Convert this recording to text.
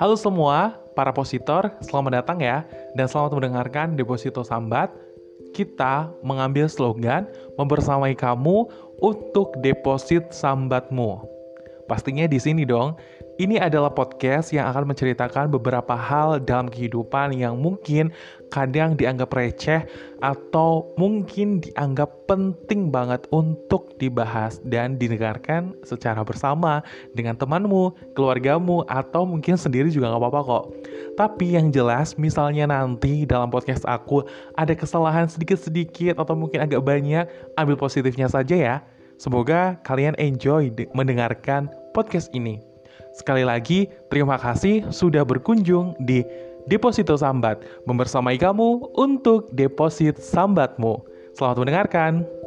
Halo semua, para positor, selamat datang ya, dan selamat mendengarkan Deposito Sambat. Kita mengambil slogan membersamai kamu untuk deposit sambatmu. Pastinya di sini dong, ini adalah podcast yang akan menceritakan beberapa hal dalam kehidupan yang mungkin kadang dianggap receh atau mungkin dianggap penting banget untuk dibahas dan didengarkan secara bersama dengan temanmu, keluargamu, atau mungkin sendiri juga nggak apa-apa kok. Tapi yang jelas, misalnya nanti dalam podcast aku ada kesalahan sedikit-sedikit atau mungkin agak banyak, ambil positifnya saja ya. Semoga kalian enjoy mendengarkan podcast ini. Sekali lagi, terima kasih sudah berkunjung di Deposito Sambat, membersamai kamu untuk deposit sambatmu. Selamat mendengarkan.